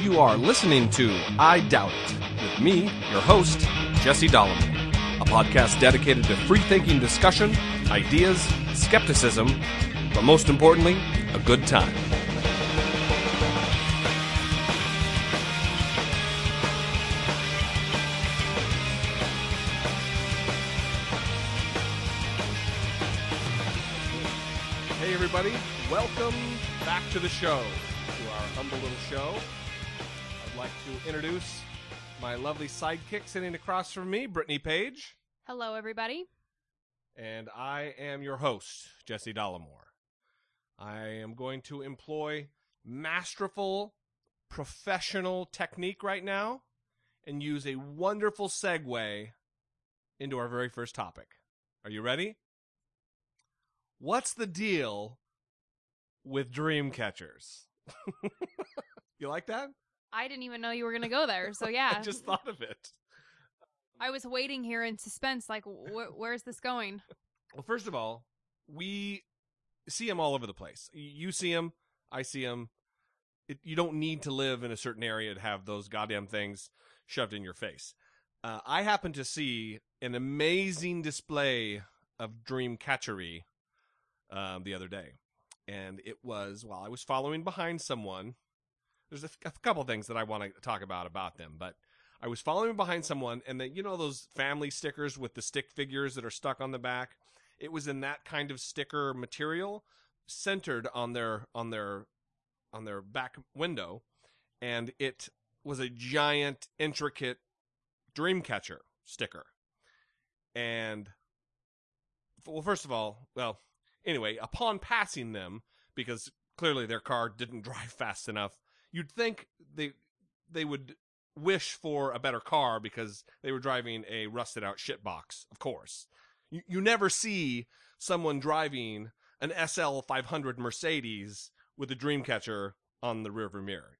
You are listening to I Doubt It with me, your host, Jesse Dolomon, a podcast dedicated to free thinking discussion, ideas, skepticism, but most importantly, a good time. Show, to our humble little show. I'd like to introduce my lovely sidekick sitting across from me, Brittany Page, Hello, everybody. and I am your host, Jesse Dollamore. I am going to employ masterful, professional technique right now and use a wonderful segue into our very first topic. Are you ready? What's the deal with dream catchers? you like that? I didn't even know you were going to go there. So, yeah. I just thought of it. I was waiting here in suspense. Like, wh- where's this going? Well, first of all, we see them all over the place. You see them, I see them. It, you don't need to live in a certain area to have those goddamn things shoved in your face. Uh, I happened to see an amazing display of dream catchery um, the other day, and it was while I was following behind someone. There's a, couple things that I want to talk about about them, but I was following behind someone, and then you know those family stickers with the stick figures that are stuck on the back. It was in that kind of sticker material, centered on their on their on their back window, and it was a giant, intricate Dreamcatcher sticker. And well, first of all, well, anyway, upon passing them, because clearly their car didn't drive fast enough, you'd think they they would wish for a better car because they were driving a rusted out shitbox, of course. You, you never see someone driving an SL 500 Mercedes with a Dreamcatcher on the rearview mirror.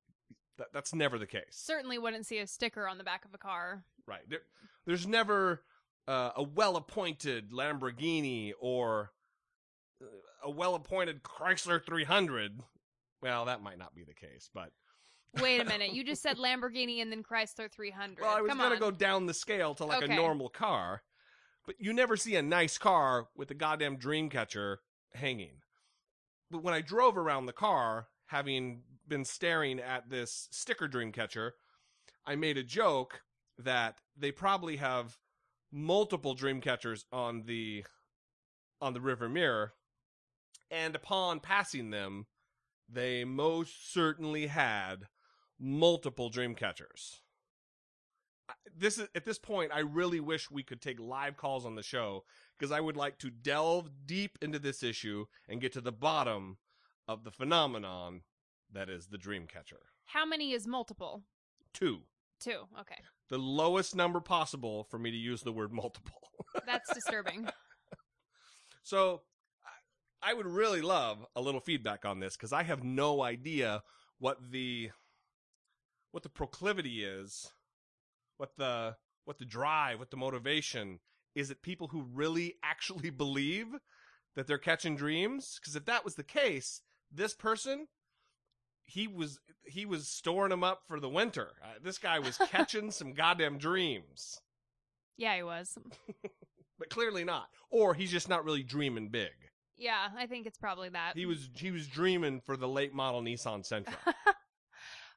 That, that's never the case. Certainly wouldn't see a sticker on the back of a car. Right. There, there's never uh, a well appointed Lamborghini or a well appointed Chrysler 300. Well, that might not be the case, but. Wait a minute. You just said Lamborghini and then Chrysler 300. Well, I was going to go down the scale to like Okay. a normal car, but you never see a nice car with a goddamn Dreamcatcher hanging. But when I drove around the car, having been staring at this sticker Dreamcatcher, I made a joke that they probably have multiple Dreamcatchers on the on the river mirror, and upon passing them, they most certainly had multiple dream catchers. this is at this point i really wish we could take live calls on the show because i would like to delve deep into this issue and get to the bottom of the phenomenon that is the dream catcher How many is multiple? two Two. Okay. the lowest number possible for me to use the word multiple That's disturbing. so I- would really love a little feedback on this because i have no idea what the what the proclivity is what the what the drive what the motivation is it people who really actually believe that they're catching dreams because if that was the case this person he was he was storing them up for the winter. Uh, this guy was catching some goddamn dreams. Yeah, he was. but clearly not. Or he's just not really dreaming big Yeah, I think it's probably that. he was he was dreaming for the late model nissan sentra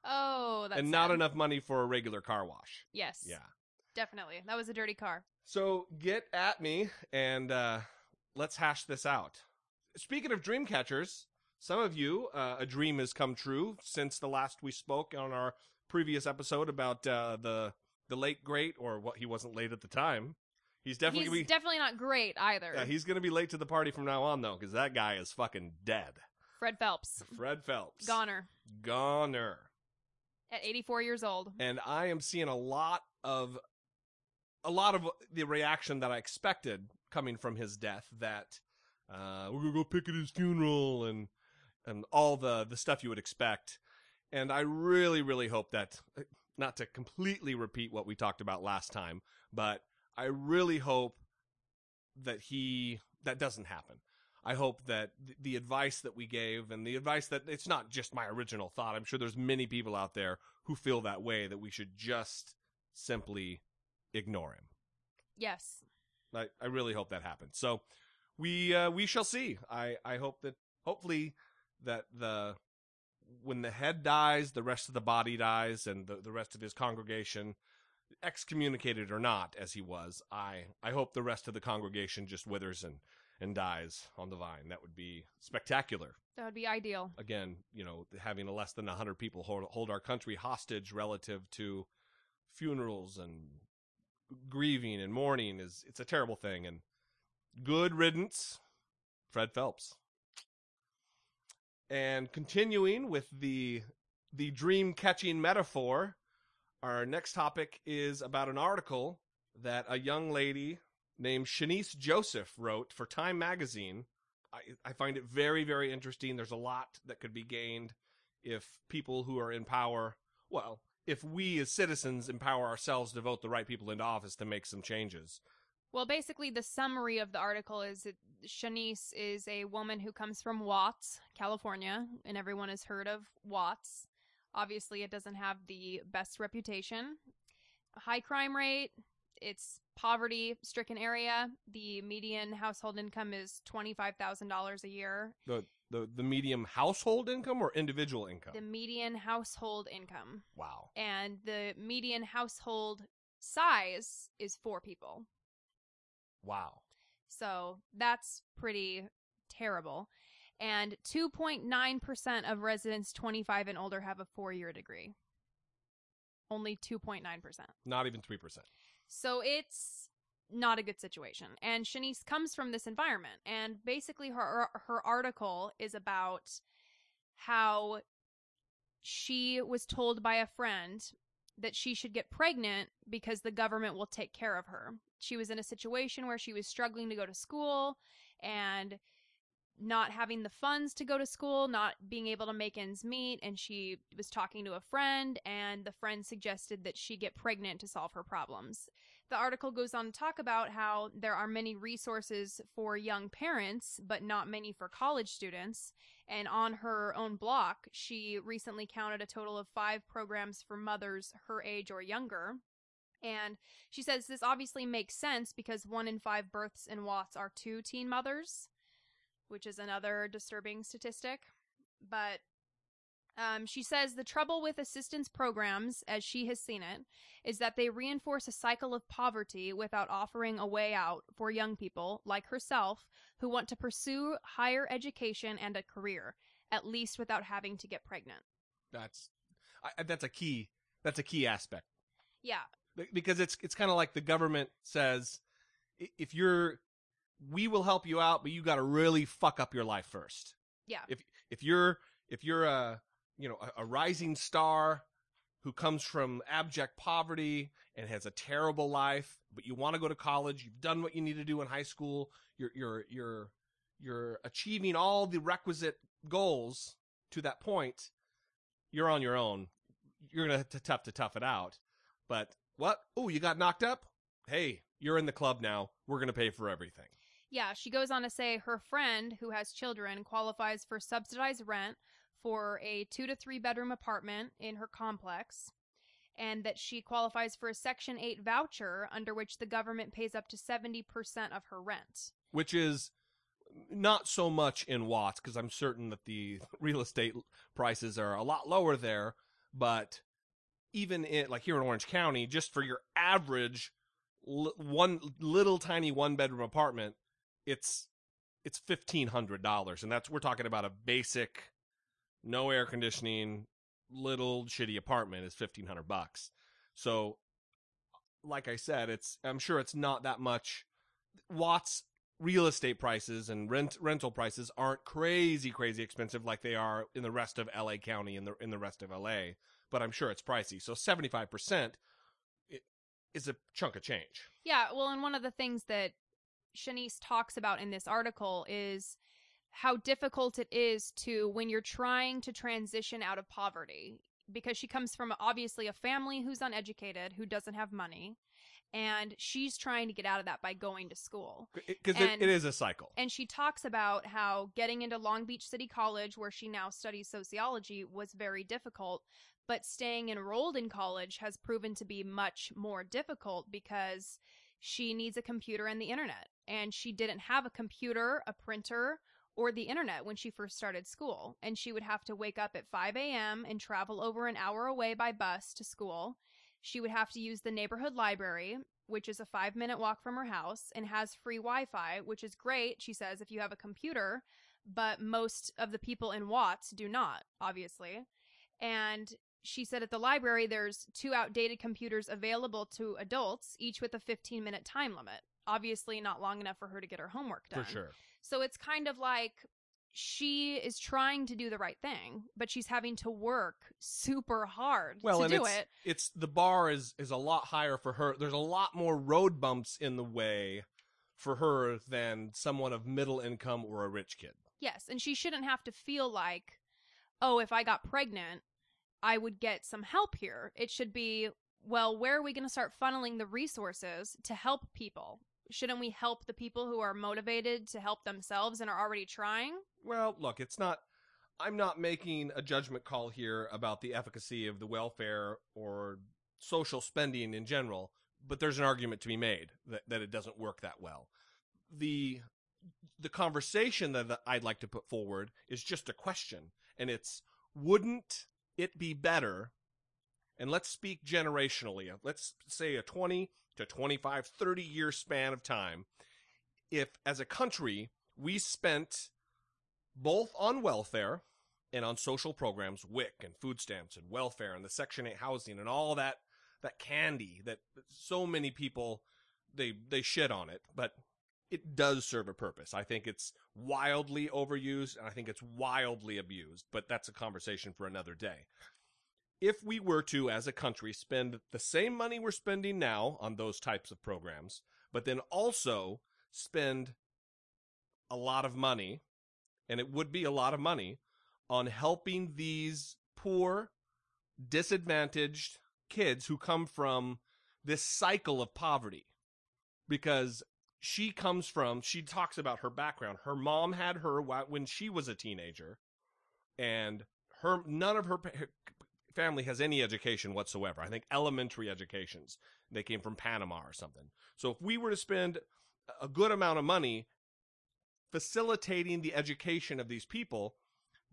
oh, that's and not sad. enough money for a regular car wash Yes. yeah Definitely. That was a dirty car. So get at me and uh, let's hash this out. Speaking of dream catchers, some of you, uh, a dream has come true since the last we spoke on our previous episode about uh, the the late great, or what he wasn't late at the time. He's definitely He's be. definitely not great either. yeah, he's gonna be late to the party from now on though, because that guy is fucking dead. Fred Phelps. Fred Phelps, Goner. goner. At 84 years old. and I am seeing a lot of a lot of the reaction that I expected coming from his death. That uh, we're gonna go pick at his funeral and and all the the stuff you would expect. And I really, really hope that not to completely repeat what we talked about last time, but I really hope that he that doesn't happen. I hope that th- the advice that we gave and the advice that it's not just my original thought. I'm sure there's many people out there who feel that way that we should just simply ignore him. Yes. I, I really hope that happens. So we uh, we shall see. I, I hope that hopefully that the when the head dies, the rest of the body dies, and the, the rest of his congregation, excommunicated or not, as he was, I I hope the rest of the congregation just withers and and dies on the vine. That would be spectacular. That would be ideal. Again, you know, having less than hundred people hold hold our country hostage relative to funerals and grieving and mourning is it's a terrible thing and good riddance fred phelps and continuing with the the dream catching metaphor our next topic is about an article that a young lady named shanice joseph wrote for time magazine I, I find it very very interesting there's a lot that could be gained if people who are in power well if we as citizens empower ourselves to vote the right people into office to make some changes. Well, basically, the summary of the article is that Shanice is a woman who comes from Watts, California, and everyone has heard of Watts. Obviously, it doesn't have the best reputation. High crime rate, it's poverty stricken area. The median household income is $25,000 a year. The the the medium household income or individual income? The median household income. Wow. And the median household size is 4 people. Wow. So, that's pretty terrible. And 2.9% of residents 25 and older have a 4-year degree. Only 2.9%. Not even 3%. So it's not a good situation. And Shanice comes from this environment, and basically her her article is about how she was told by a friend that she should get pregnant because the government will take care of her. She was in a situation where she was struggling to go to school and not having the funds to go to school, not being able to make ends meet, and she was talking to a friend, and the friend suggested that she get pregnant to solve her problems. The article goes on to talk about how there are many resources for young parents, but not many for college students. And on her own block, she recently counted a total of five programs for mothers her age or younger. And she says this obviously makes sense because one in five births in Watts are to teen mothers which is another disturbing statistic. But um, she says the trouble with assistance programs, as she has seen it, is that they reinforce a cycle of poverty without offering a way out for young people like herself who want to pursue higher education and a career, at least without having to get pregnant. That's I, that's a key. That's a key aspect. Yeah. Because it's it's kind of like the government says, if you're we will help you out, but you got to really fuck up your life first. Yeah. If if you're if you're a you know a, a, rising star who comes from abject poverty and has a terrible life, but you want to go to college, you've done what you need to do in high school, you're you're you're you're achieving all the requisite goals to that point, you're on your own. You're gonna have to tough to tough it out. But what? Oh, you got knocked up? Hey, you're in the club now. We're gonna pay for everything. Yeah, she goes on to say her friend who has children qualifies for subsidized rent for a two to three bedroom apartment in her complex, and that she qualifies for a Section 8 voucher under which the government pays up to 70% of her rent. Which is not so much in Watts, because I'm certain that the real estate prices are a lot lower there, but even in, like here in Orange County, just for your average one little tiny one bedroom apartment, it's it's fifteen hundred dollars, and that's we're talking about a basic, no air conditioning, little shitty apartment is fifteen hundred bucks. So, like I said, it's I'm sure it's not that much. Watts real estate prices and rent rental prices aren't crazy crazy expensive like they are in the rest of LA County and the in the rest of LA, but I'm sure it's pricey. So 75% is a chunk of change. Yeah, well, and one of the things that Shanice talks about in this article is how difficult it is to when you're trying to transition out of poverty because she comes from obviously a family who's uneducated who doesn't have money and she's trying to get out of that by going to school. Because it, it is a cycle. And she talks about how getting into Long Beach City College, where she now studies sociology, was very difficult. But staying enrolled in college has proven to be much more difficult because she needs a computer and the internet. And she didn't have a computer, a printer, or the internet when she first started school. And she would have to wake up at 5 a.m. and travel over an hour away by bus to school. She would have to use the neighborhood library, which is a five minute walk from her house and has free Wi Fi, which is great, she says, if you have a computer, but most of the people in Watts do not, obviously. And she said at the library there's two outdated computers available to adults, each with a 15 minute time limit. Obviously, not long enough for her to get her homework done. For sure. So it's kind of like she is trying to do the right thing, but she's having to work super hard Well, to do it's, it. it's the bar is is a lot higher for her. There's a lot more road bumps in the way for her than someone of middle income or a rich kid. Yes, and she shouldn't have to feel like, oh, if I got pregnant, I would get some help here. It should be, well, where are we going to start funneling the resources to help people? Shouldn't we help the people who are motivated to help themselves and are already trying? Well, look, it's not. I'm not making a judgment call here about the efficacy of the welfare or social spending in general, but there's an argument to be made that, that it doesn't work that well. The the conversation that I'd like to put forward is just a question, and it's wouldn't it be better? And let's speak generationally. Uh, let's say a 20 to 25, 30 year span of time. If as a country we spent both on welfare and on social programs, WIC and food stamps and welfare and the Section 8 housing and all that that candy that so many people they they shit on it, but it does serve a purpose. I think it's wildly overused and I think it's wildly abused, but that's a conversation for another day. If we were to, as a country, spend the same money we're spending now on those types of programs, but then also spend a lot of money, and it would be a lot of money, on helping these poor, disadvantaged kids who come from this cycle of poverty. Because she comes from, she talks about her background. Her mom had her when she was a teenager, and her none of her family has any education whatsoever. I think elementary educations. They came from Panama or something. So if we were to spend a good amount of money facilitating the education of these people,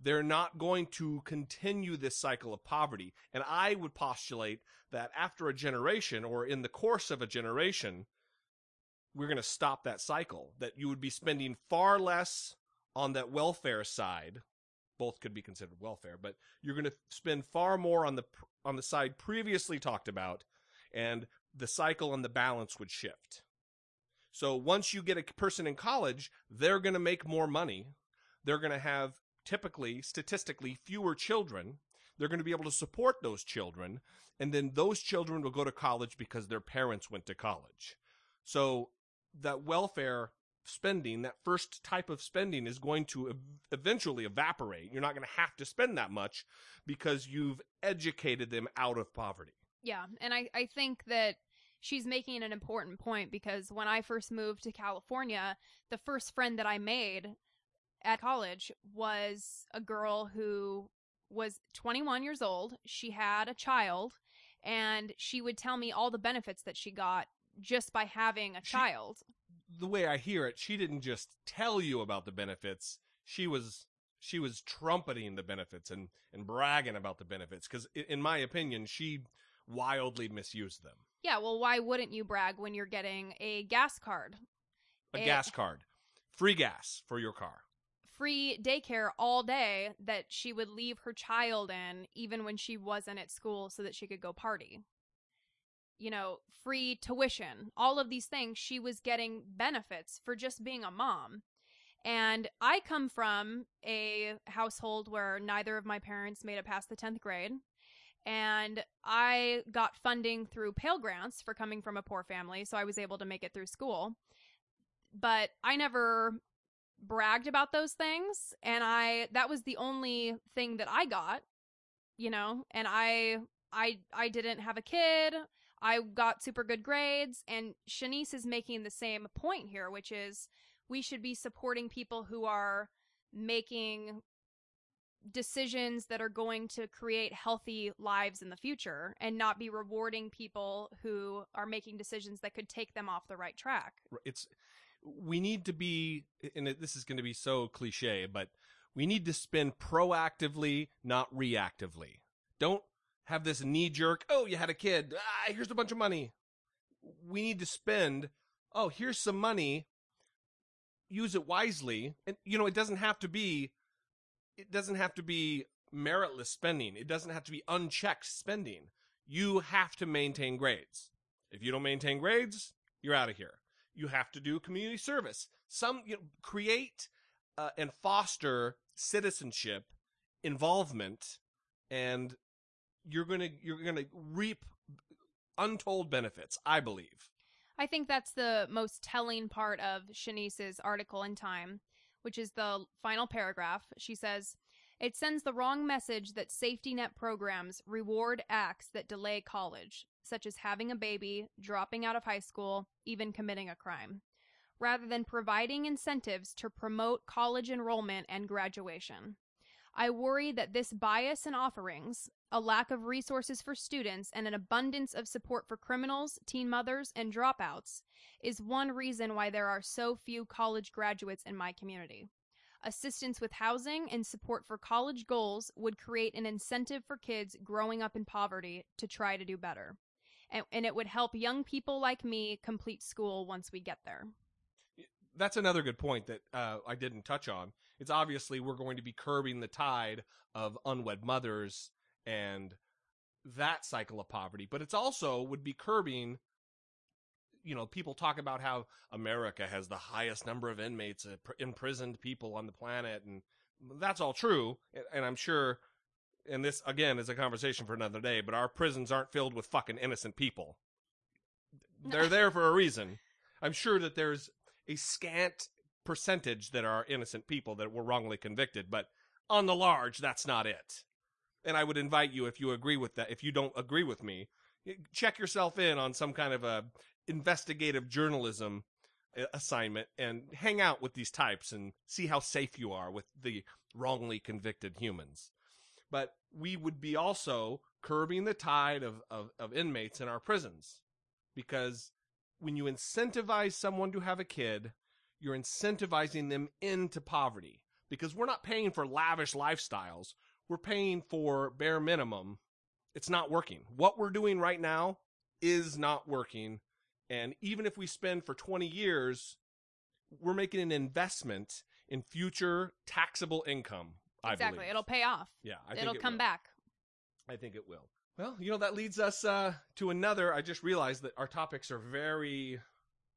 they're not going to continue this cycle of poverty. And I would postulate that after a generation or in the course of a generation, we're going to stop that cycle. That you would be spending far less on that welfare side. Both could be considered welfare, but you're going to spend far more on the on the side previously talked about, and the cycle and the balance would shift. So once you get a person in college, they're going to make more money. They're going to have typically, statistically, fewer children. They're going to be able to support those children. And then those children will go to college because their parents went to college. So that welfare spending, that first type of spending is going to ev- eventually evaporate. You're not going to have to spend that much because you've educated them out of poverty. Yeah, and I, I think that she's making an important point because when I first moved to California, the first friend that I made at college was a girl who was 21 years old. She had a child, and she would tell me all the benefits that she got just by having a She- child. the way I hear it, she didn't just tell you about the benefits. She was she was trumpeting the benefits and and bragging about the benefits because, in my opinion, she wildly misused them. Yeah, well, why wouldn't you brag when you're getting a gas card? A Eh. gas card, free gas for your car. free daycare all day that she would leave her child in even when she wasn't at school so that she could go party. You know, free tuition, all of these things she was getting benefits for just being a mom. And I come from a household where neither of my parents made it past the 10th grade. And I got funding through Pell Grants for coming from a poor family, so I was able to make it through school. But I never bragged about those things and I that was the only thing that I got, you know, and I I I didn't have a kid. I got super good grades. And Shanice is making the same point here, which is we should be supporting people who are making decisions that are going to create healthy lives in the future and not be rewarding people who are making decisions that could take them off the right track. It's we need to be and this is going to be so cliche, but we need to spend proactively, not reactively. Don't have this knee jerk, oh, you had a kid, ah, here's a bunch of money. We need to spend, oh, here's some money. Use it wisely. And you know, it doesn't have to be it doesn't have to be meritless spending. It doesn't have to be unchecked spending. You have to maintain grades. If you don't maintain grades, you're out of here. You have to do community service. Some you know, create uh, and foster citizenship, involvement, and you're gonna you're gonna reap untold benefits. I believe. I think that's the most telling part of Shanice's article in Time which is the final paragraph. She says, It sends the wrong message that safety net programs reward acts that delay college, such as having a baby, dropping out of high school, even committing a crime, rather than providing incentives to promote college enrollment and graduation. I worry that this bias in offerings, a lack of resources for students, and an abundance of support for criminals, teen mothers, and dropouts is one reason why there are so few college graduates in my community. Assistance with housing and support for college goals would create an incentive for kids growing up in poverty to try to do better. And, and it would help young people like me complete school once we get there that's another good point that uh, I didn't touch on. It's obviously we're going to be curbing the tide of unwed mothers and that cycle of poverty, but it's also would be curbing. You know, people talk about how America has the highest number of inmates, uh, imprisoned people on the planet, and that's all true. And I'm sure, and this again is a conversation for another day. But our prisons aren't filled with fucking innocent people. They're there for a reason. I'm sure that there's a scant percentage that are innocent people that were wrongly convicted, but on the large, that's not it. And I would invite you, if you agree with that, if you don't agree with me, check yourself in on some kind of a investigative journalism uh, assignment and hang out with these types and see how safe you are with the wrongly convicted humans. But we would be also curbing the tide of, of, of inmates in our prisons because when you incentivize someone to have a kid, you're incentivizing them into poverty because we're not paying for lavish lifestyles. We're paying for bare minimum. It's not working. What we're doing right now is not working. And even if we spend for 20 years, we're making an investment in future taxable income. I exactly. Believe. It'll pay off. Yeah. I It'll it come will. back. I think it will. Well, you know, that leads us uh, to another. I just realized that our topics are very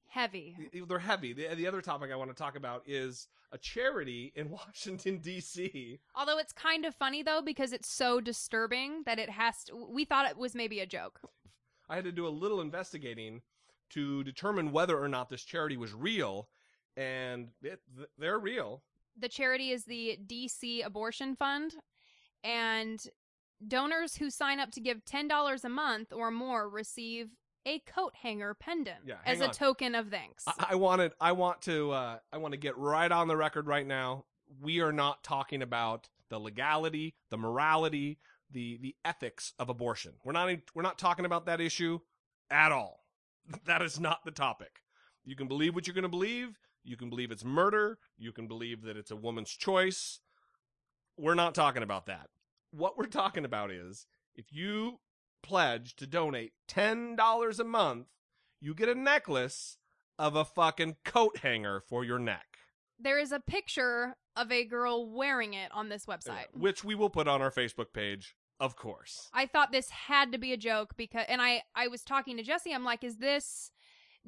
heavy. They're heavy. The, the other topic I want to talk about is a charity in Washington, D.C. Although it's kind of funny, though, because it's so disturbing that it has to. We thought it was maybe a joke. I had to do a little investigating to determine whether or not this charity was real, and it, they're real. The charity is the DC Abortion Fund, and Donors who sign up to give $10 a month or more receive a coat hanger pendant yeah, as a token of thanks. I, I wanted I want to uh, I want to get right on the record right now. We are not talking about the legality, the morality, the the ethics of abortion. We're not we're not talking about that issue at all. That is not the topic. You can believe what you're going to believe. You can believe it's murder. You can believe that it's a woman's choice. We're not talking about that what we're talking about is if you pledge to donate $10 a month, you get a necklace of a fucking coat hanger for your neck. There is a picture of a girl wearing it on this website, yeah, which we will put on our Facebook page, of course. I thought this had to be a joke because and I I was talking to Jesse, I'm like, is this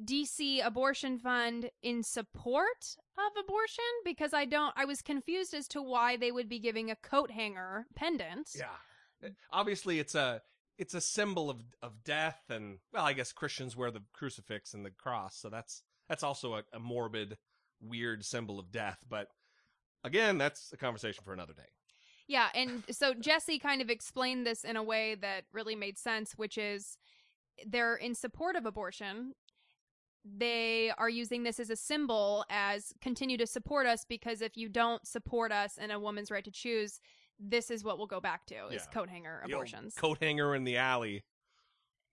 DC abortion fund in support of abortion because I don't I was confused as to why they would be giving a coat hanger pendant. Yeah. Obviously it's a it's a symbol of of death and well I guess Christians wear the crucifix and the cross so that's that's also a, a morbid weird symbol of death but again that's a conversation for another day. Yeah, and so Jesse kind of explained this in a way that really made sense which is they're in support of abortion, they are using this as a symbol as continue to support us because if you don't support us and a woman's right to choose, this is what we'll go back to is Yeah. coat hanger abortions. coat hanger in the alley.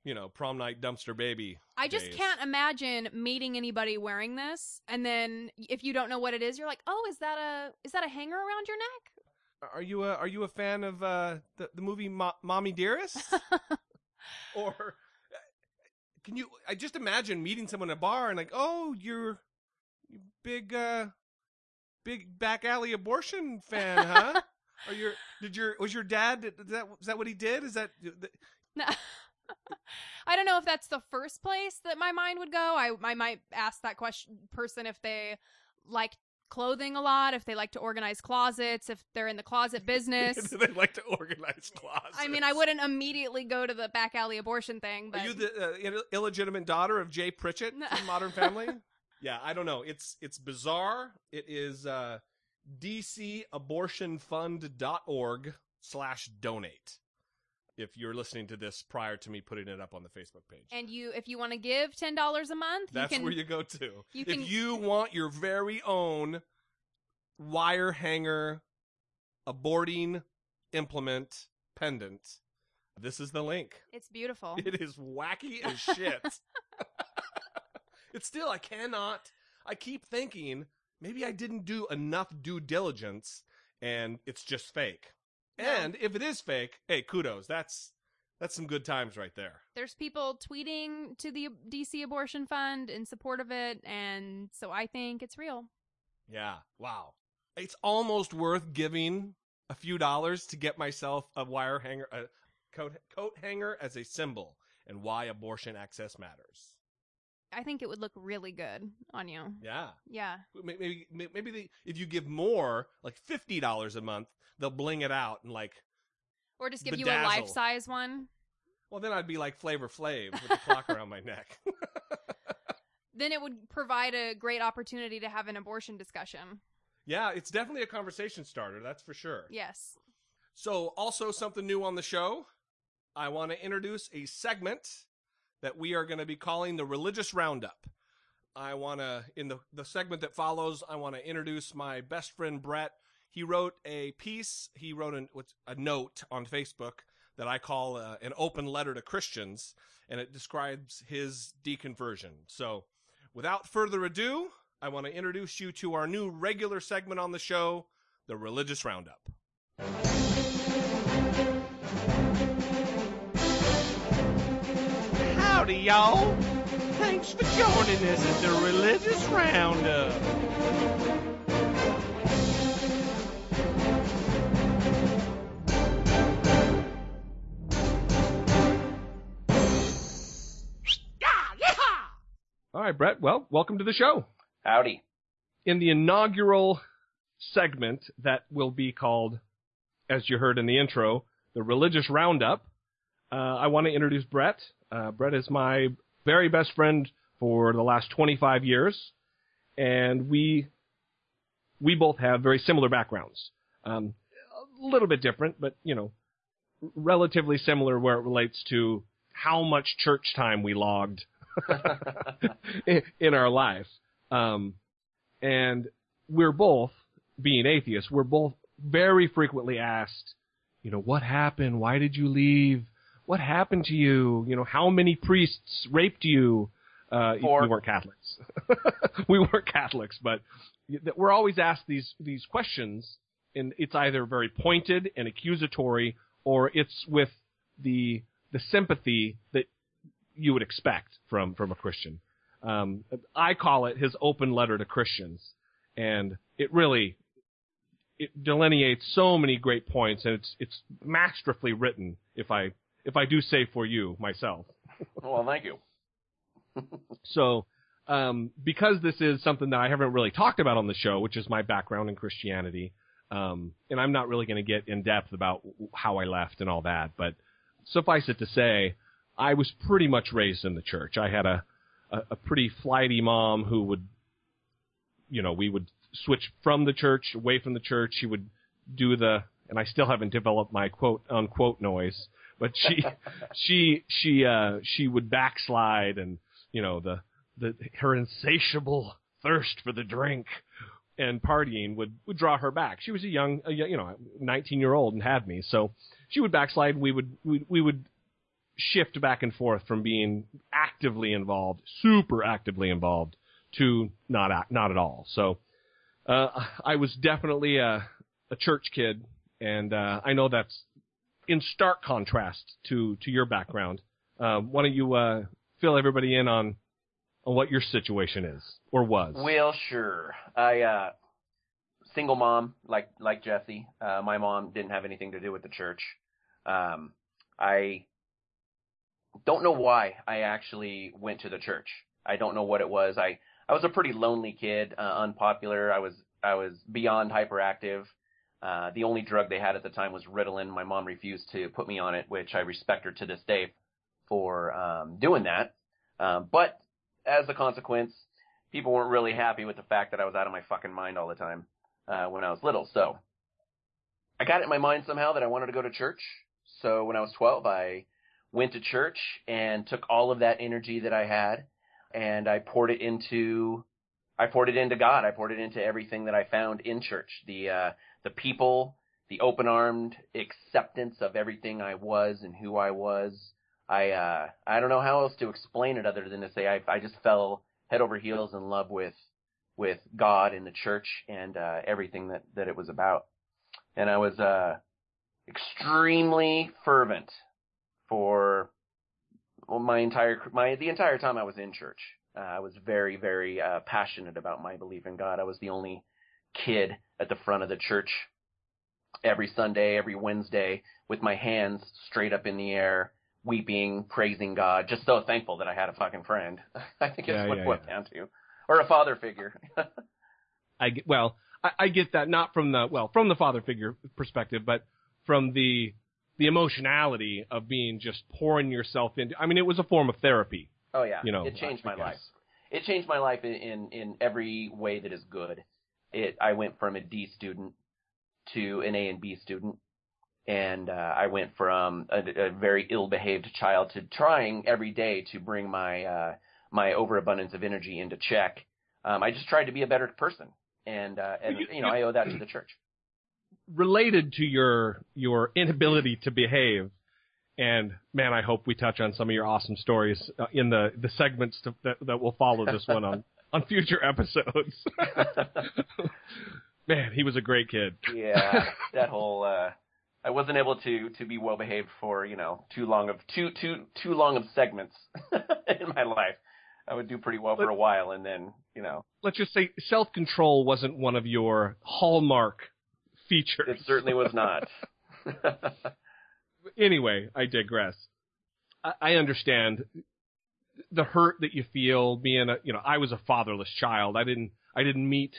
You know, prom night dumpster baby. I just days. can't imagine meeting anybody wearing this and then if you don't know what it is, you're like, "Oh, is that a is that a hanger around your neck?" Are you a Are you a fan of uh, the the movie Mo- Mommy Dearest? or can you? I just imagine meeting someone at a bar and like, oh, you're you big uh, big back alley abortion fan, huh? Or your did your was your dad? Is that is that what he did? Is that No. I don't know if that's the first place that my mind would go. I I might ask that question person if they like clothing a lot, if they like to organize closets, if they're in the closet business. they like to organize closets? I mean, I wouldn't immediately go to the back alley abortion thing, but Are you the uh, Ill- illegitimate daughter of Jay Pritchett from Modern Family? yeah, I don't know. It's it's bizarre. It is uh, DCAbortionFund.org slash donate. If you're listening to this prior to me putting it up on the Facebook page, and you if you want to give $10 a month, that's you can where you go to. you can- if you want your very own wire hanger aborting implement pendant, this is the link. It's beautiful. It is wacky as shit. it's still, I cannot. I keep thinking maybe I didn't do enough due diligence and it's just fake. No. And if it is fake, hey, kudos. That's that's some good times right there. There's people tweeting to the DC Abortion Fund in support of it, and so I think it's real. Yeah. Wow. It's almost worth giving a few dollars to get myself a wire hanger, a coat coat hanger as a symbol and why abortion access matters. I think it would look really good on you. Yeah. Yeah. Maybe maybe they, if you give more like fifty dollars a month they'll bling it out and like Or just give you a life size one. well then i'd be like flavor flav with the clock around my neck Then it would provide a great opportunity to have an abortion discussion. yeah it's definitely a conversation starter that's for sure Yes. so also something new on the show i want to introduce a segment that we are going to be calling the religious roundup. I want to in the, the segment that follows i want to introduce my best friend brett. He wrote a piece he wrote an, a note on facebook that i call uh, an open letter to christians and it describes his deconversion. So without further ado i want to introduce you to our new regular segment on the show the religious roundup Howdy, y'all. Thanks for joining us at the Religious Roundup. All right, Brett. Well, welcome to the show. Howdy. In the inaugural segment that will be called, as you heard in the intro, the Religious Roundup, uh, I want to introduce Brett. Uh, Brett is my very best friend for the last 25 years, and we we both have very similar backgrounds. Um, a little bit different, but you know, relatively similar where it relates to how much church time we logged in, our life. Um, and we're both, being atheists, we're both very frequently asked, you know, what happened? Why did you leave? What happened to you? You know, how many priests raped you? Uh, Four. we weren't Catholics. we weren't Catholics, but we're always asked these, these questions and it's either very pointed and accusatory or it's with the, the sympathy that you would expect from, from a Christian. Um, I call it his open letter to Christians, and it really it delineates so many great points, and it's it's masterfully written. If I if I do say for you myself, well, thank you. so um, because this is something that I haven't really talked about on the show, which is my background in Christianity, um, and I'm not really going to get in depth about how I left and all that, but suffice it to say, I was pretty much raised in the church. I had a a, a pretty flighty mom who would, you know, we would switch from the church away from the church. She would do the, and I still haven't developed my quote unquote noise, but she she she uh she would backslide and you know the the her insatiable thirst for the drink and partying would would draw her back. She was a young, a, you know, 19 year old and had me, so she would backslide. We would we we would shift back and forth from being actively involved, super actively involved, to not act, not at all. So uh, I was definitely a a church kid, and uh, I know that's in stark contrast to to your background. Um, why don't you uh, fill everybody in on on what your situation is or was? Well, sure. I uh single mom, like like Jesse. Uh my mom didn't have anything to do with the church. Um I don't know why I actually went to the church. I don't know what it was. I I was a pretty lonely kid, uh, unpopular. I was I was beyond hyperactive. Uh the only drug they had at the time was Ritalin. My mom refused to put me on it, which I respect her to this day for um doing that. Um but as a consequence, people weren't really happy with the fact that I was out of my fucking mind all the time uh, when I was little. So I got it in my mind somehow that I wanted to go to church. So when I was 12, I went to church and took all of that energy that I had and I poured it into I poured it into God. I poured it into everything that I found in church. The uh, the people, the open-armed acceptance of everything I was and who I was. I uh I don't know how else to explain it other than to say I I just fell head over heels in love with with God and the church and uh everything that that it was about. And I was uh extremely fervent for well, my entire my the entire time I was in church. Uh, I was very very uh passionate about my belief in God. I was the only kid at the front of the church every Sunday, every Wednesday with my hands straight up in the air weeping, praising God, just so thankful that I had a fucking friend. I think it's Yeah, what yeah, it boiled yeah. down to. Or a father figure. I get, well, I, I get that not from the well from the father figure perspective, but from the the emotionality of being just pouring yourself into. I mean, it was a form of therapy. oh yeah. You know, it changed I my guess. life. It changed my life in, in, in every way that is good. It I went from a D student to an A and B student. And uh, I went from a, a very ill-behaved child to trying every day to bring my uh, my overabundance of energy into check. Um, I just tried to be a better person, and uh, and You- you know I owe that to the church. Related to your your inability to behave, and man, I hope we touch on some of your awesome stories uh, in the the segments to, that that will follow this one on on future episodes. man, he was a great kid. yeah, that whole uh I wasn't able to to be well behaved for, you know, too long of too too too long of segments in my life. I would do pretty well for a while and then, you know, Let's just say self control wasn't one of your hallmark features. it certainly was not. anyway, I digress. I, I understand the hurt that you feel being a, you know, I was a fatherless child. I didn't, I didn't meet,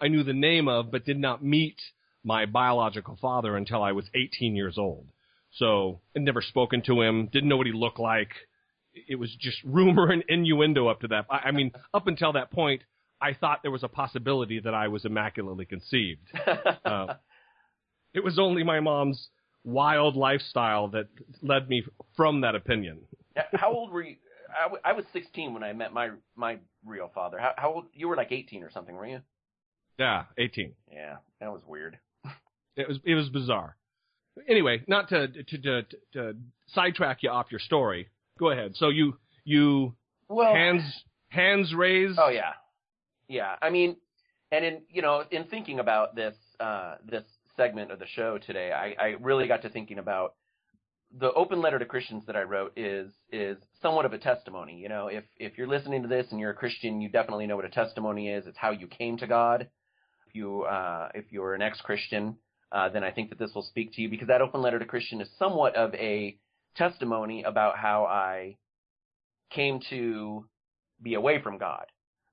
I knew the name of, but did not meet my biological father until I was 18 years old. So, I'd never spoken to him, didn't know what he looked like. It was just rumor and innuendo up to that. I, I mean, up until that point, I thought there was a possibility that I was immaculately conceived. Uh, it was only my mom's wild lifestyle that led me from that opinion. How old were you? I, w- I was 16 when I met my my real father. How, how old? You were like 18 or something, were you? Yeah, 18. Yeah, that was weird. It was it was bizarre. Anyway, not to to to, to sidetrack you off your story. Go ahead. So you you Well, hands hands raised. Oh yeah, yeah. I mean, and in you know, in thinking about this uh, this segment of the show today, I, I really got to thinking about the open letter to Christians that I wrote is is somewhat of a testimony. You know, if if you're listening to this and you're a Christian, you definitely know what a testimony is. It's how you came to God. If you uh, if you're an ex-Christian, uh, then I think that this will speak to you because that open letter to Christian is somewhat of a testimony about how I came to be away from God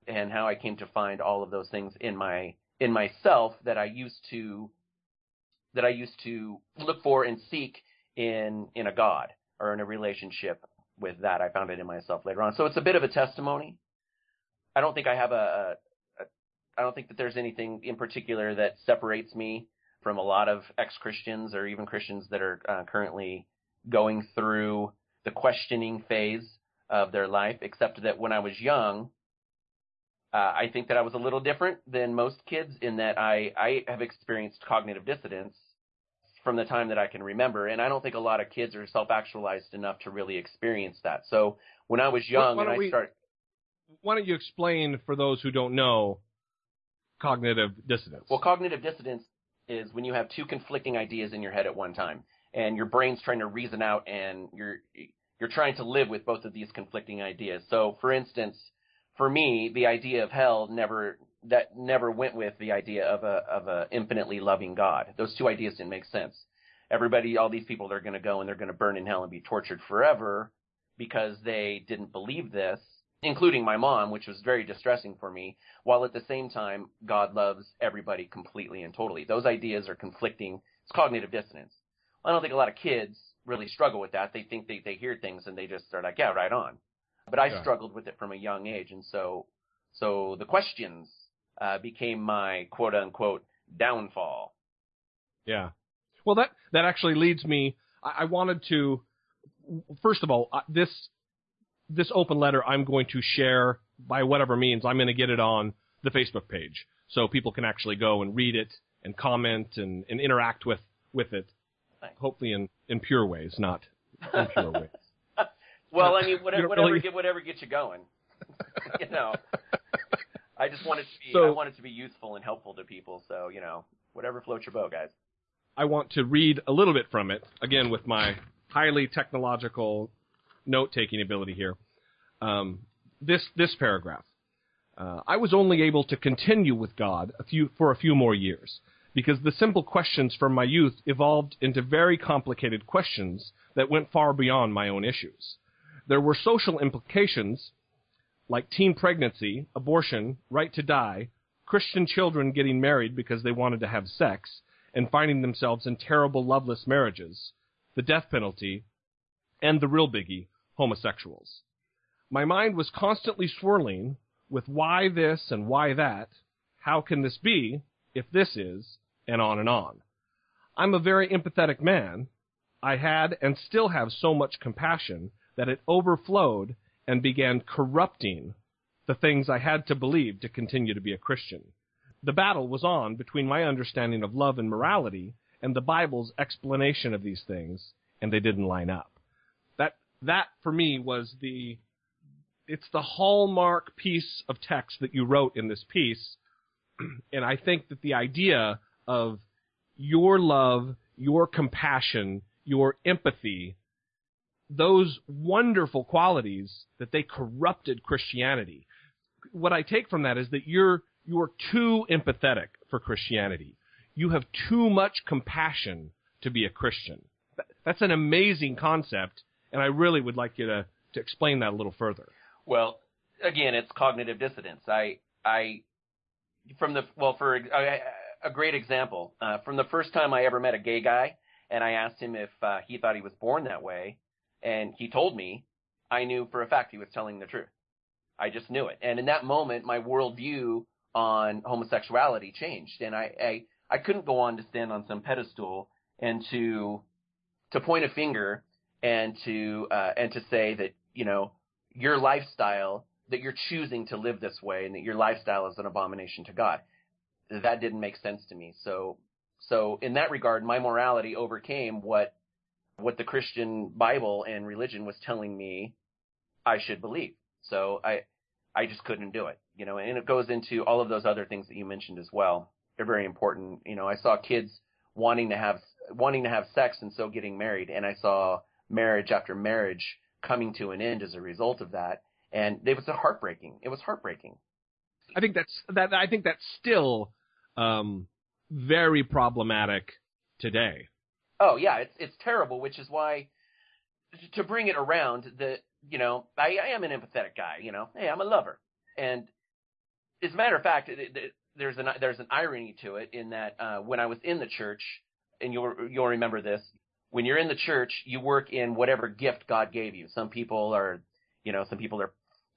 and how I came to find all of those things in my in myself that I used to that I used to look for and seek in in a God or in a relationship with that. I found it in myself later on. So it's a bit of a testimony. I don't think I have a, a, a I don't think that there's anything in particular that separates me from a lot of ex-Christians or even Christians that are uh, currently going through the questioning phase of their life, except that when I was young, uh, I think that I was a little different than most kids in that I, I have experienced cognitive dissonance from the time that I can remember, and I don't think a lot of kids are self-actualized enough to really experience that. So when I was young why and I we- started, Why don't you explain for those who don't know cognitive dissonance? well, cognitive dissonance is when you have two conflicting ideas in your head at one time, and your brain's trying to reason out, and you're you're trying to live with both of these conflicting ideas. So, for instance, for me, the idea of hell never that never went with the idea of a of a infinitely loving God. Those two ideas didn't make sense. Everybody, all these people, they're going to go and they're going to burn in hell and be tortured forever because they didn't believe this, including my mom, which was very distressing for me. While at the same time, God loves everybody completely and totally. Those ideas are conflicting. It's cognitive dissonance. I don't think a lot of kids really struggle with that. They think they they hear things and they just are like, yeah, right on. But I Yeah. struggled with it from a young age, and so so the questions uh, became my quote unquote downfall. Yeah. Well, that that actually leads me. I, I wanted to. First of all, uh, this this open letter I'm going to share by whatever means. I'm going to get it on the Facebook page so people can actually go and read it and comment and, and interact with with it. Thanks. Hopefully in in pure ways, not impure ways. Well, I mean, whatever whatever, really- get, whatever gets you going. you know, I just want it to be So- I want it to be useful and helpful to people. So you know, whatever floats your boat, guys. I want to read a little bit from it, again with my highly technological note taking ability here. Um, this, this paragraph. Uh, I was only able to continue with God a few, for a few more years because the simple questions from my youth evolved into very complicated questions that went far beyond my own issues. There were social implications like teen pregnancy, abortion, right to die, Christian children getting married because they wanted to have sex, and finding themselves in terrible loveless marriages, the death penalty, and the real biggie, homosexuals. My mind was constantly swirling with why this and why that, how can this be, if this is, and on and on. I'm a very empathetic man. I had and still have so much compassion that it overflowed and began corrupting the things I had to believe to continue to be a Christian the battle was on between my understanding of love and morality and the Bible's explanation of these things, and they didn't line up. That that for me was the it's the hallmark piece of text that you wrote in this piece, and I think that the idea of your love, your compassion, your empathy, those wonderful qualities that they corrupted Christianity. What I take from that is that you're you're too empathetic for Christianity. You have too much compassion to be a Christian. That's an amazing concept, and I really would like you to, to explain that a little further. Well, again, it's cognitive dissonance. I, I, from the well, for a, a great example, uh, from the first time I ever met a gay guy, and I asked him if uh, he thought he was born that way, and he told me, I knew for a fact he was telling the truth. I just knew it, and in that moment, my worldview on homosexuality changed, and I, I, I couldn't go on to stand on some pedestal and to, to point a finger and to, uh, and to say that you know your lifestyle that you're choosing to live this way and that your lifestyle is an abomination to God. That didn't make sense to me. So so in that regard my morality overcame what what the Christian Bible and religion was telling me I should believe. So I I just couldn't do it. You know, and it goes into all of those other things that you mentioned as well. They're very important. You know, I saw kids wanting to have wanting to have sex and so getting married and I saw marriage after marriage coming to an end as a result of that. And it was heartbreaking. It was heartbreaking. I think that's that. I think that's still um, very problematic today. Oh yeah, it's it's terrible. Which is why to bring it around, the you know I, I am an empathetic guy. You know, hey, I'm a lover, and as a matter of fact, it, it, there's an there's an irony to it in that uh, when I was in the church, and you'll you'll remember this. When you're in the church, you work in whatever gift God gave you. Some people are, you know, some people are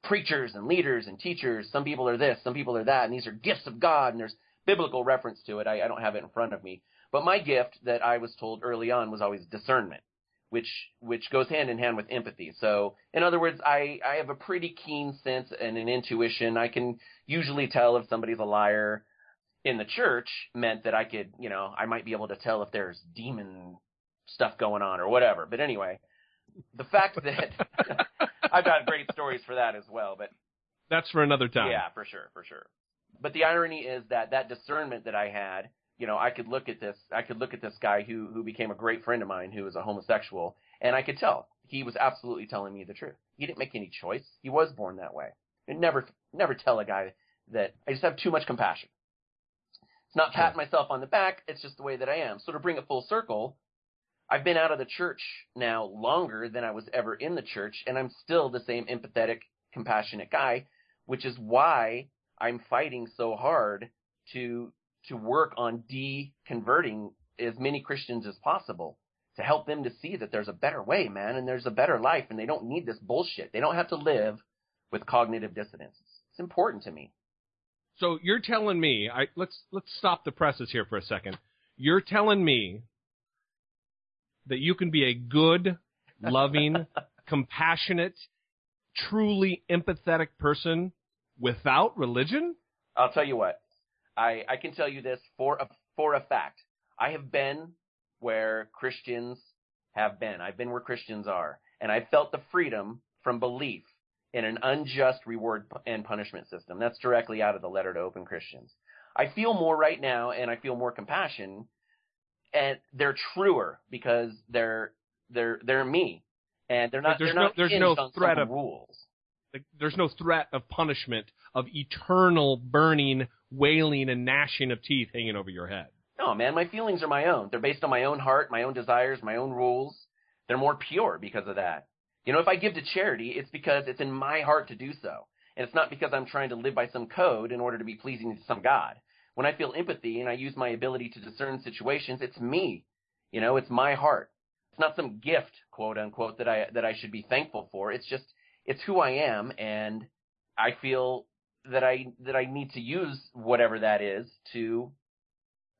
preachers and leaders and teachers. Some people are this, some people are that, and these are gifts of God, and there's biblical reference to it. I, I don't have it in front of me. But my gift that I was told early on was always discernment. which which goes hand in hand with empathy. So, in other words, I I have a pretty keen sense and an intuition. I can usually tell if somebody's a liar. In the church meant that I could, you know, I might be able to tell if there's demon stuff going on or whatever. But anyway, the fact that I've got great stories for that as well, but That's for another time. yeah, for sure, for sure. But the irony is that that discernment that I had, you know, I could look at this, I could look at this guy who who became a great friend of mine who was a homosexual, and I could tell he was absolutely telling me the truth. He didn't make any choice. He was born that way. And never never tell a guy that I just have too much compassion. It's not patting myself on the back, it's just the way that I am. So to bring it full circle, I've been out of the church now longer than I was ever in the church, and I'm still the same empathetic, compassionate guy, which is why I'm fighting so hard to to work on deconverting as many Christians as possible to help them to see that there's a better way, man, and there's a better life, and they don't need this bullshit. They don't have to live with cognitive dissonance. It's important to me. So you're telling me, I let's let's stop the presses here for a second. You're telling me that you can be a good, loving, compassionate, truly empathetic person without religion? I'll tell you what. I I can tell you this for a for a fact. I have been where Christians have been. I've been where Christians are, and I felt the freedom from belief in an unjust reward and punishment system. That's directly out of the letter to open Christians. I feel more right now, and I feel more compassion, and they're truer because they're they're they're me, and they're not There's they're no- not there's no threat of- rules. There's no threat of punishment, of eternal burning, wailing, and gnashing of teeth hanging over your head. No, man, my feelings are my own. They're based on my own heart, my own desires, my own rules. They're more pure because of that. You know, if I give to charity, it's because it's in my heart to do so. And it's not because I'm trying to live by some code in order to be pleasing to some God. When I feel empathy and I use my ability to discern situations, it's me. You know, it's my heart. It's not some gift, quote unquote, that I that I should be thankful for. It's just it's who I am and I feel that I that I need to use whatever that is to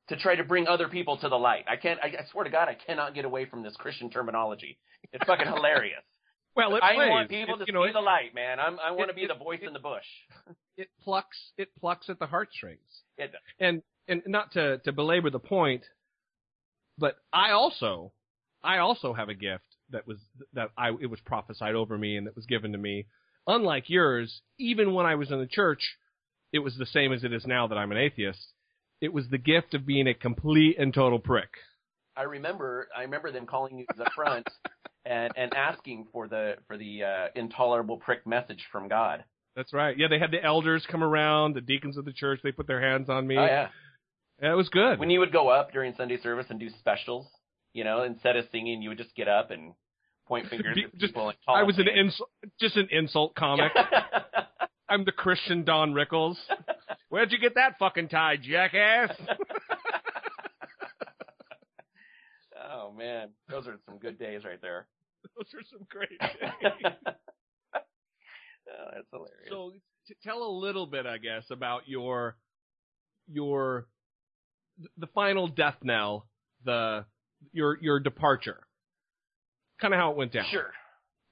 to try to bring other people to the light. I can't. I, I swear to God, I cannot get away from this Christian terminology. It's fucking hilarious. Well, it I plays. want people It- to you know, see it, the light, man. I'm, I want to be the voice in the bush. it plucks it plucks at the heartstrings. It does. And and not to to belabor the point, but I also I also have a gift that was that I it was prophesied over me and that was given to me. Unlike yours, even when I was in the church, it was the same as it is now that I'm an atheist. It was the gift of being a complete and total prick. I remember. I remember them calling you to the front and and asking for the for the uh, intolerable prick message from God. That's right. Yeah, they had the elders come around, the deacons of the church. They put their hands on me. Oh yeah. Yeah, it was good. When you would go up during Sunday service and do specials, you know, instead of singing, you would just get up and point fingers Be- at just- people. And call I was an insult, just an insult comic. I'm the Christian Don Rickles. Where'd you get that fucking tie, jackass? oh man, those are some good days right there. Those are some great oh, that's hilarious. so, t- tell a little bit, I guess, about your your the final death knell, the your your departure, kind of how it went down. sure.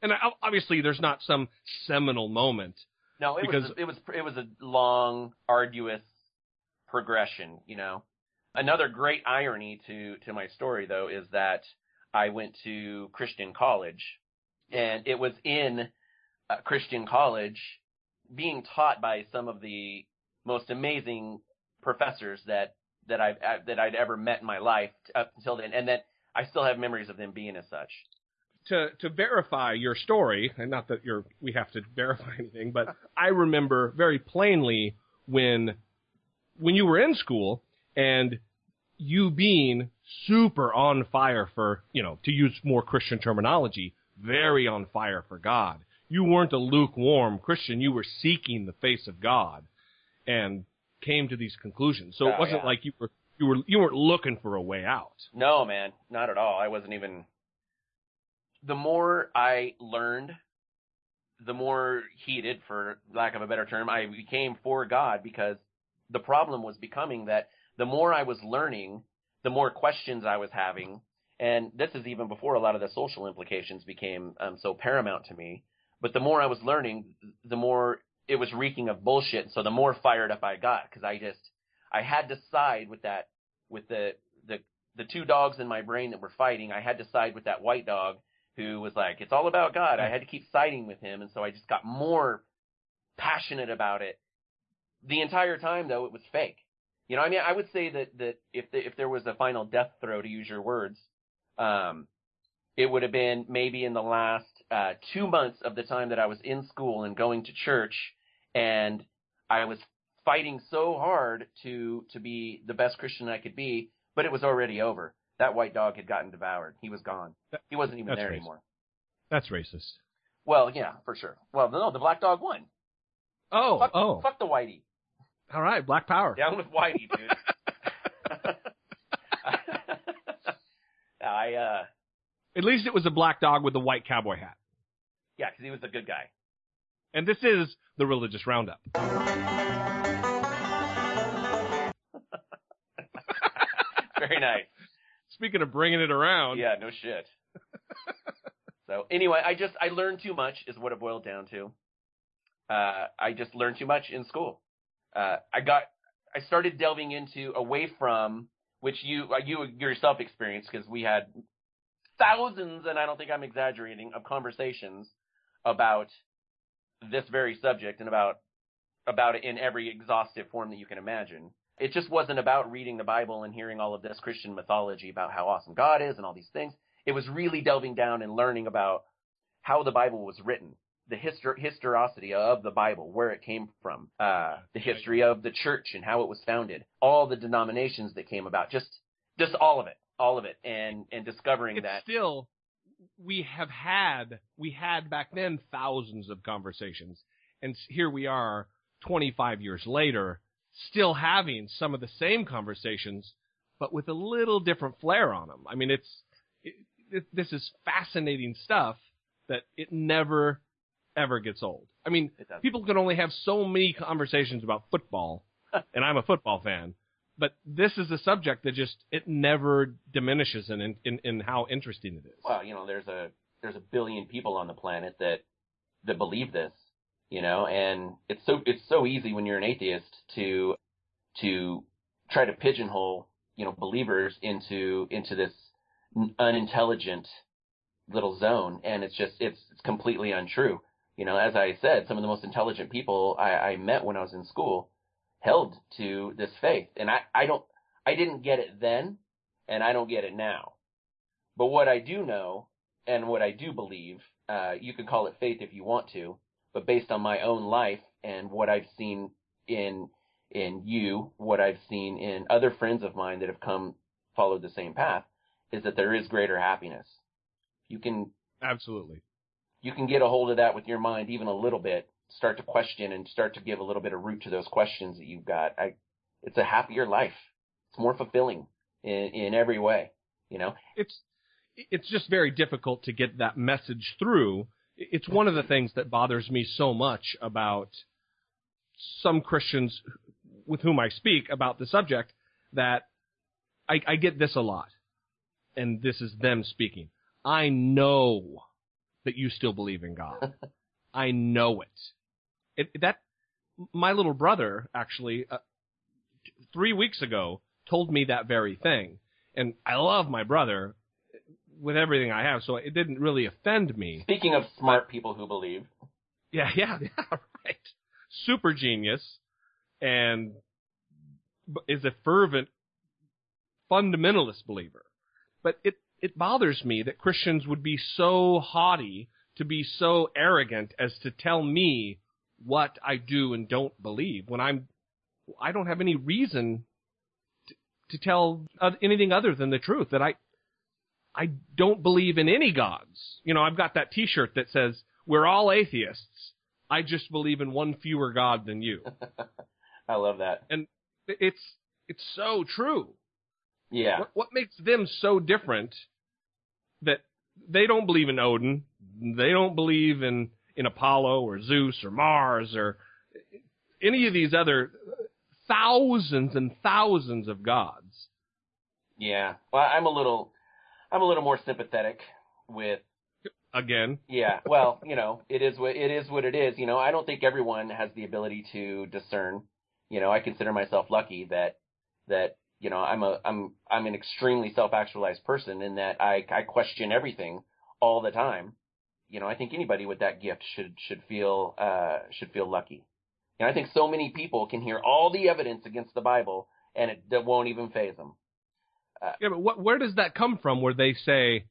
And I, obviously, there's not some seminal moment. No, it Because- was it was it was a long, arduous progression. You know, another great irony to to my story though is that I went to Christian college, and it was in uh, Christian college being taught by some of the most amazing professors that that I've that I'd ever met in my life up until then, and that I still have memories of them being as such. To to verify your story, and not that you're we have to verify anything, but I remember very plainly when when you were in school and you being super on fire for, you know, to use more Christian terminology, very on fire for God. You weren't a lukewarm Christian, you were seeking the face of God and came to these conclusions. So it Oh, wasn't yeah. like you were you were you weren't looking for a way out. No, man, not at all. I wasn't even. The more I learned, the more heated, for lack of a better term, I became for God because the problem was becoming that the more I was learning, the more questions I was having, And this is even before a lot of the social implications became um, so paramount to me. But the more I was learning, the more it was reeking of bullshit. So the more fired up I got because I just I had to side with that with the the the two dogs in my brain that were fighting. I had to side with that white dog who was like, it's all about God. I had to keep siding with him, and so I just got more passionate about it. The entire time, though, it was fake. You know, I mean, I would say that that if the, if there was a final death throe, to use your words, um, it would have been maybe in the last uh, two months of the time that I was in school and going to church, and I was fighting so hard to to be the best Christian I could be, but it was already over. That white dog had gotten devoured. He was gone. He wasn't even That's there racist. anymore. That's racist. Well, yeah, for sure. Well, no, the black dog won. Oh, fuck, oh, fuck the whitey. all right, Black Power. Down with whitey, dude. I uh, At least it was a black dog with a white cowboy hat. yeah, because he was a good guy. And this is the religious roundup. Very nice. Speaking of bringing it around, Yeah, no shit. so anyway, I just I learned too much is what it boiled down to. Uh, I just learned too much in school. Uh, I got I started delving into away from which you uh, you yourself experienced because we had thousands, and I don't think I'm exaggerating, of conversations about this very subject and about about it in every exhaustive form that you can imagine. It just wasn't about reading the Bible and hearing all of this Christian mythology about how awesome God is and all these things. It was really delving down and learning about how the Bible was written, the histor- historicity of the Bible, where it came from, uh, the history of the church and how it was founded, all the denominations that came about, just just all of it, all of it, and and discovering it's that still we have had we had back then thousands of conversations, and here we are, 25 years later, still having some of the same conversations, but with a little different flair on them. I mean, it's it, it, this is fascinating stuff that it never ever gets old. I mean, people can only have so many conversations about football, and I'm a football fan. But this is a subject that just it never diminishes in in, in how interesting it is. well, you know, there's a there's a billion people on the planet that that believe this, you know, and it's so it's so easy when you're an atheist to to try to pigeonhole, you know, believers into into this unintelligent little zone, and it's just it's it's completely untrue. You know, as I said, some of the most intelligent people I, I met when I was in school held to this faith, and I I don't I didn't get it then, and I don't get it now. But what I do know and what I do believe, uh, you can call it faith if you want to, but based on my own life and what I've seen in in you, what I've seen in other friends of mine that have come followed the same path, is that there is greater happiness. You can Absolutely. you can get a hold of that with your mind even a little bit, start to question and start to give a little bit of root to those questions that you've got. I, it's a happier life. It's more fulfilling in, in every way, you know? It's it's just very difficult to get that message through. It's one of the things that bothers me so much about some Christians with whom I speak about the subject that I, I get this a lot, and this is them speaking. I know that you still believe in God. I know it. It that my little brother actually uh, t- three weeks ago told me that very thing, and I love my brother with everything I have, so it didn't really offend me. Speaking of smart people who believe, Yeah, yeah, yeah, right. Super genius, and is a fervent fundamentalist believer. But it it bothers me that Christians would be so haughty, to be so arrogant as to tell me what I do and don't believe when I'm I don't have any reason to, to tell anything other than the truth that I I don't believe in any gods. You know, I've got that T-shirt that says we're all atheists. I just believe in one fewer god than you. I love that. And it's it's so true. Yeah. What, what makes them so different that they don't believe in Odin, they don't believe in in Apollo or Zeus or Mars or any of these other thousands and thousands of gods. Yeah. Well, I'm a little, I'm a little more sympathetic with Again, yeah, well, you know, it is what it is what it is. You know, I don't think everyone has the ability to discern. You know, I consider myself lucky that that you know I'm a I'm I'm an extremely self-actualized person in that I I question everything all the time. You know, I think anybody with that gift should should feel uh should feel lucky. And I think so many people can hear all the evidence against the Bible and it that won't even faze them. Yeah, but what, where does that come from? Where they say,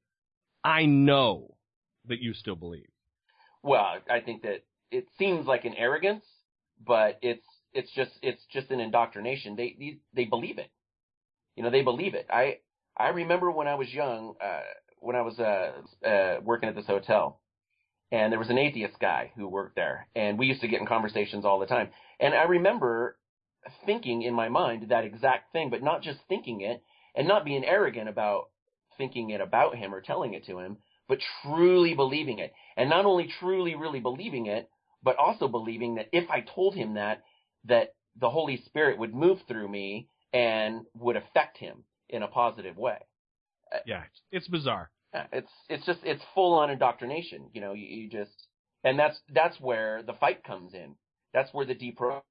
"I know that you still believe." Well, I think that it seems like an arrogance, but it's it's just it's just an indoctrination. They they, they believe it. You know, they believe it. I I remember when I was young, uh, when I was uh, uh, working at this hotel, and there was an atheist guy who worked there, and we used to get in conversations all the time. And I remember thinking in my mind that exact thing, but not just thinking it, and not being arrogant about thinking it about him or telling it to him, but truly believing it. And not only truly, really believing it, but also believing that if I told him that, that the Holy Spirit would move through me and would affect him in a positive way. Uh, yeah, it's bizarre. It's it's just it's full on indoctrination. You know, you, you just and that's that's where the fight comes in. That's where the deprogramming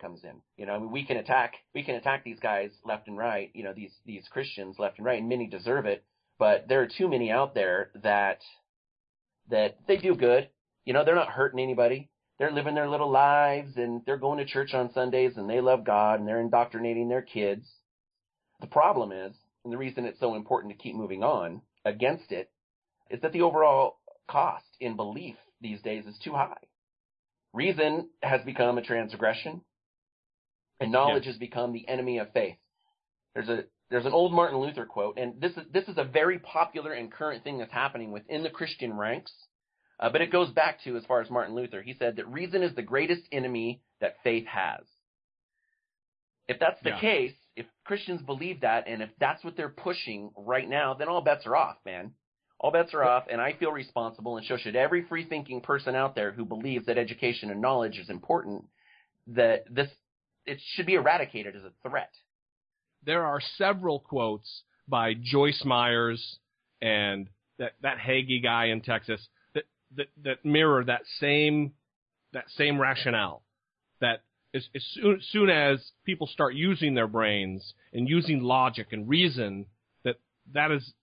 comes in. You know, I mean, we can attack we can attack these guys left and right. You know, these these Christians left and right, and many deserve it. But there are too many out there that that they do good. You know, they're not hurting anybody. They're living their little lives and they're going to church on Sundays and they love God and they're indoctrinating their kids. The problem is, and the reason it's so important to keep moving on against it, is that the overall cost in belief these days is too high. Reason has become a transgression, and knowledge Yes. has become the enemy of faith. There's a there's an old Martin Luther quote, and this is this is a very popular and current thing that's happening within the Christian ranks. Uh, but it goes back to as far as Martin Luther. He said that reason is the greatest enemy that faith has. If that's the Yeah. case, if Christians believe that, and if that's what they're pushing right now, then all bets are off, man. All bets are off, and I feel responsible, and so should every free thinking person out there who believes that education and knowledge is important, that this it should be eradicated as a threat. there are several quotes by Joyce Myers and that that Hagee guy in Texas that that, that mirror that same that same rationale. That as, as soon, soon as people start using their brains and using logic and reason, that that is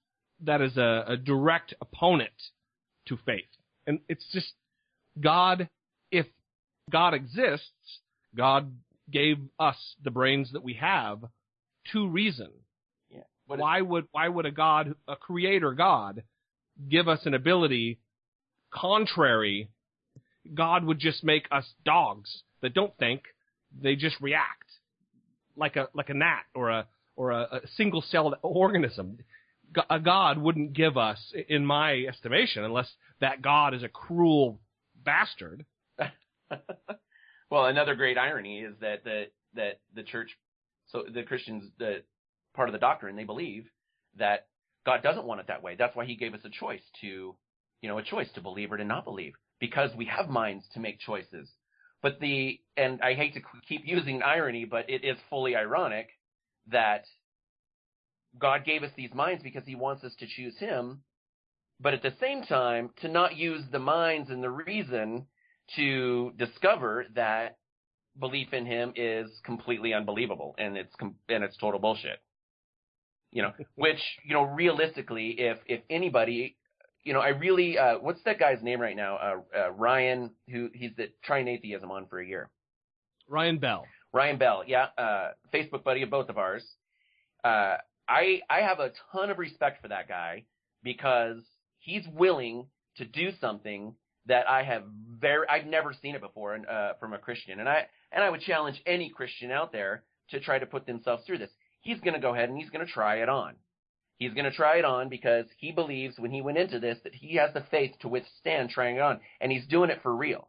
that is a, a direct opponent to faith. And it's just God. If God exists, God gave us the brains that we have to reason. Yeah. But why would why would a God, a creator God, give us an ability contrary? God would just make us dogs that don't think; they just react like a like a gnat or a or a, a single celled organism. A God wouldn't give us, in my estimation, unless that God is a cruel bastard. well, another great irony is that the that the church, so the Christians, the part of the doctrine, they believe that God doesn't want it that way. That's why He gave us a choice to, you know, a choice to believe or to not believe, because we have minds to make choices. But the and I hate to keep using irony, but it is fully ironic that God gave us these minds because He wants us to choose Him, but at the same time to not use the minds and the reason to discover that belief in him is completely unbelievable and it's com- and it's total bullshit. You know, which you know realistically, if if anybody, you know, I really uh, what's that guy's name right now? Uh, uh, Ryan, who he's the trying atheism on for a year. Ryan Bell. Ryan Bell, yeah, uh, Facebook buddy of both of ours. I I have a ton of respect for that guy because he's willing to do something that I have very I've never seen it before uh, from a Christian, and I and I would challenge any Christian out there to try to put themselves through this. He's going to go ahead and he's going to try it on. He's going to try it on because he believes when he went into this that he has the faith to withstand trying it on, and he's doing it for real.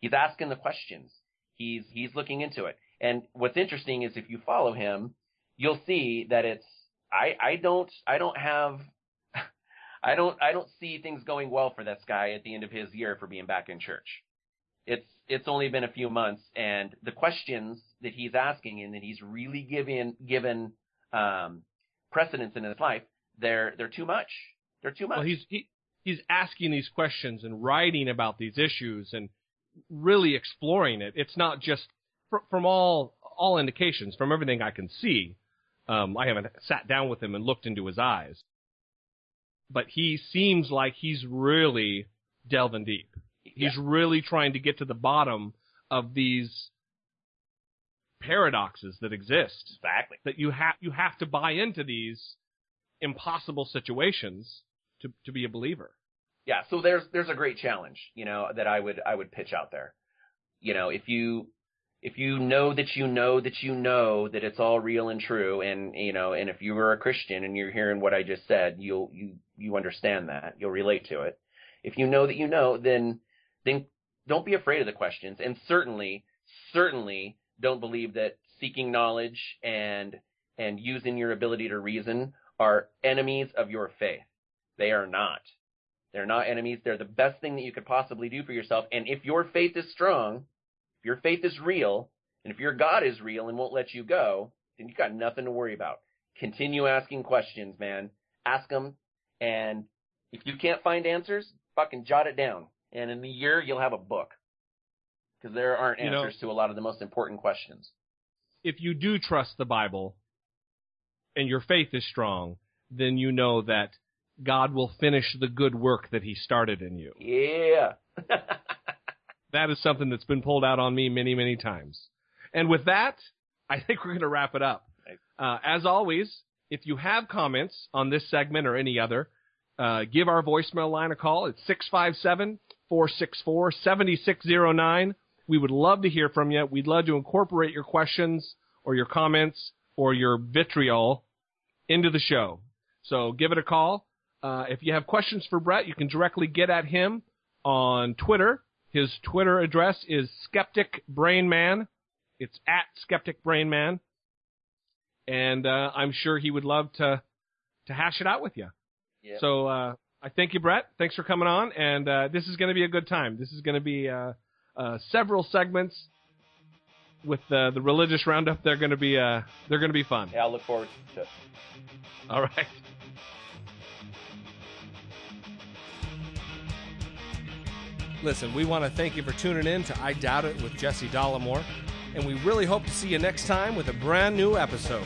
He's asking the questions. He's he's looking into it. And what's interesting is if you follow him, you'll see that it's I I don't I don't have I don't I don't see things going well for this guy at the end of his year for being back in church. It's it's only been a few months and the questions that he's asking and that he's really given given um precedence in his life, they're they're too much. They're too much. Well, he's he, he's asking these questions and writing about these issues and really exploring it. It's not just fr- from all all indications, from everything I can see. Um, I haven't sat down with him and looked into his eyes, but he seems like he's really delving deep. He's really trying to get to the bottom of these paradoxes that exist. exactly. That you have you have to buy into these impossible situations to to be a believer. Yeah, so there's there's a great challenge, you know, that I would I would pitch out there. You know, if you if you know that you know that you know that it's all real and true and you know, and if you were a Christian and you're hearing what I just said, you'll you you understand that. You'll relate to it. If you know that you know, then then don't be afraid of the questions and certainly certainly don't believe that seeking knowledge and and using your ability to reason are enemies of your faith. They are not. They're not enemies. They're the best thing that you could possibly do for yourself. And if your faith is strong, if your faith is real, and if your God is real and won't let you go, then you've got nothing to worry about. Continue asking questions, man. Ask them. And if you can't find answers, fucking jot it down. And in a year, you'll have a book. Because there aren't You know- answers to a lot of the most important questions. If you do trust the Bible and your faith is strong, then you know that God will finish the good work that he started in you. Yeah. That is something that's been pulled out on me many, many times. And with that, I think we're going to wrap it up. Uh, as always, if you have comments on this segment or any other, uh, give our voicemail line a call. It's 657 464 7609. We would love to hear from you. We'd love to incorporate your questions or your comments or your vitriol into the show. So give it a call. Uh, if you have questions for Brett, you can directly get at him on Twitter. His Twitter address is Skeptic Brain Man. It's at Skeptic Brain Man, and uh, I'm sure he would love to to hash it out with you. Yep. So uh, I thank you, Brett. Thanks for coming on, and uh, this is going to be a good time. This is going to be uh, uh, several segments with the the religious roundup. They're going to be uh, they're going to be fun. yeah, I'll look forward to it. All right. Listen, we want to thank you for tuning in to I Doubt It with Jesse Dollemore, and we really hope to see you next time with a brand new episode.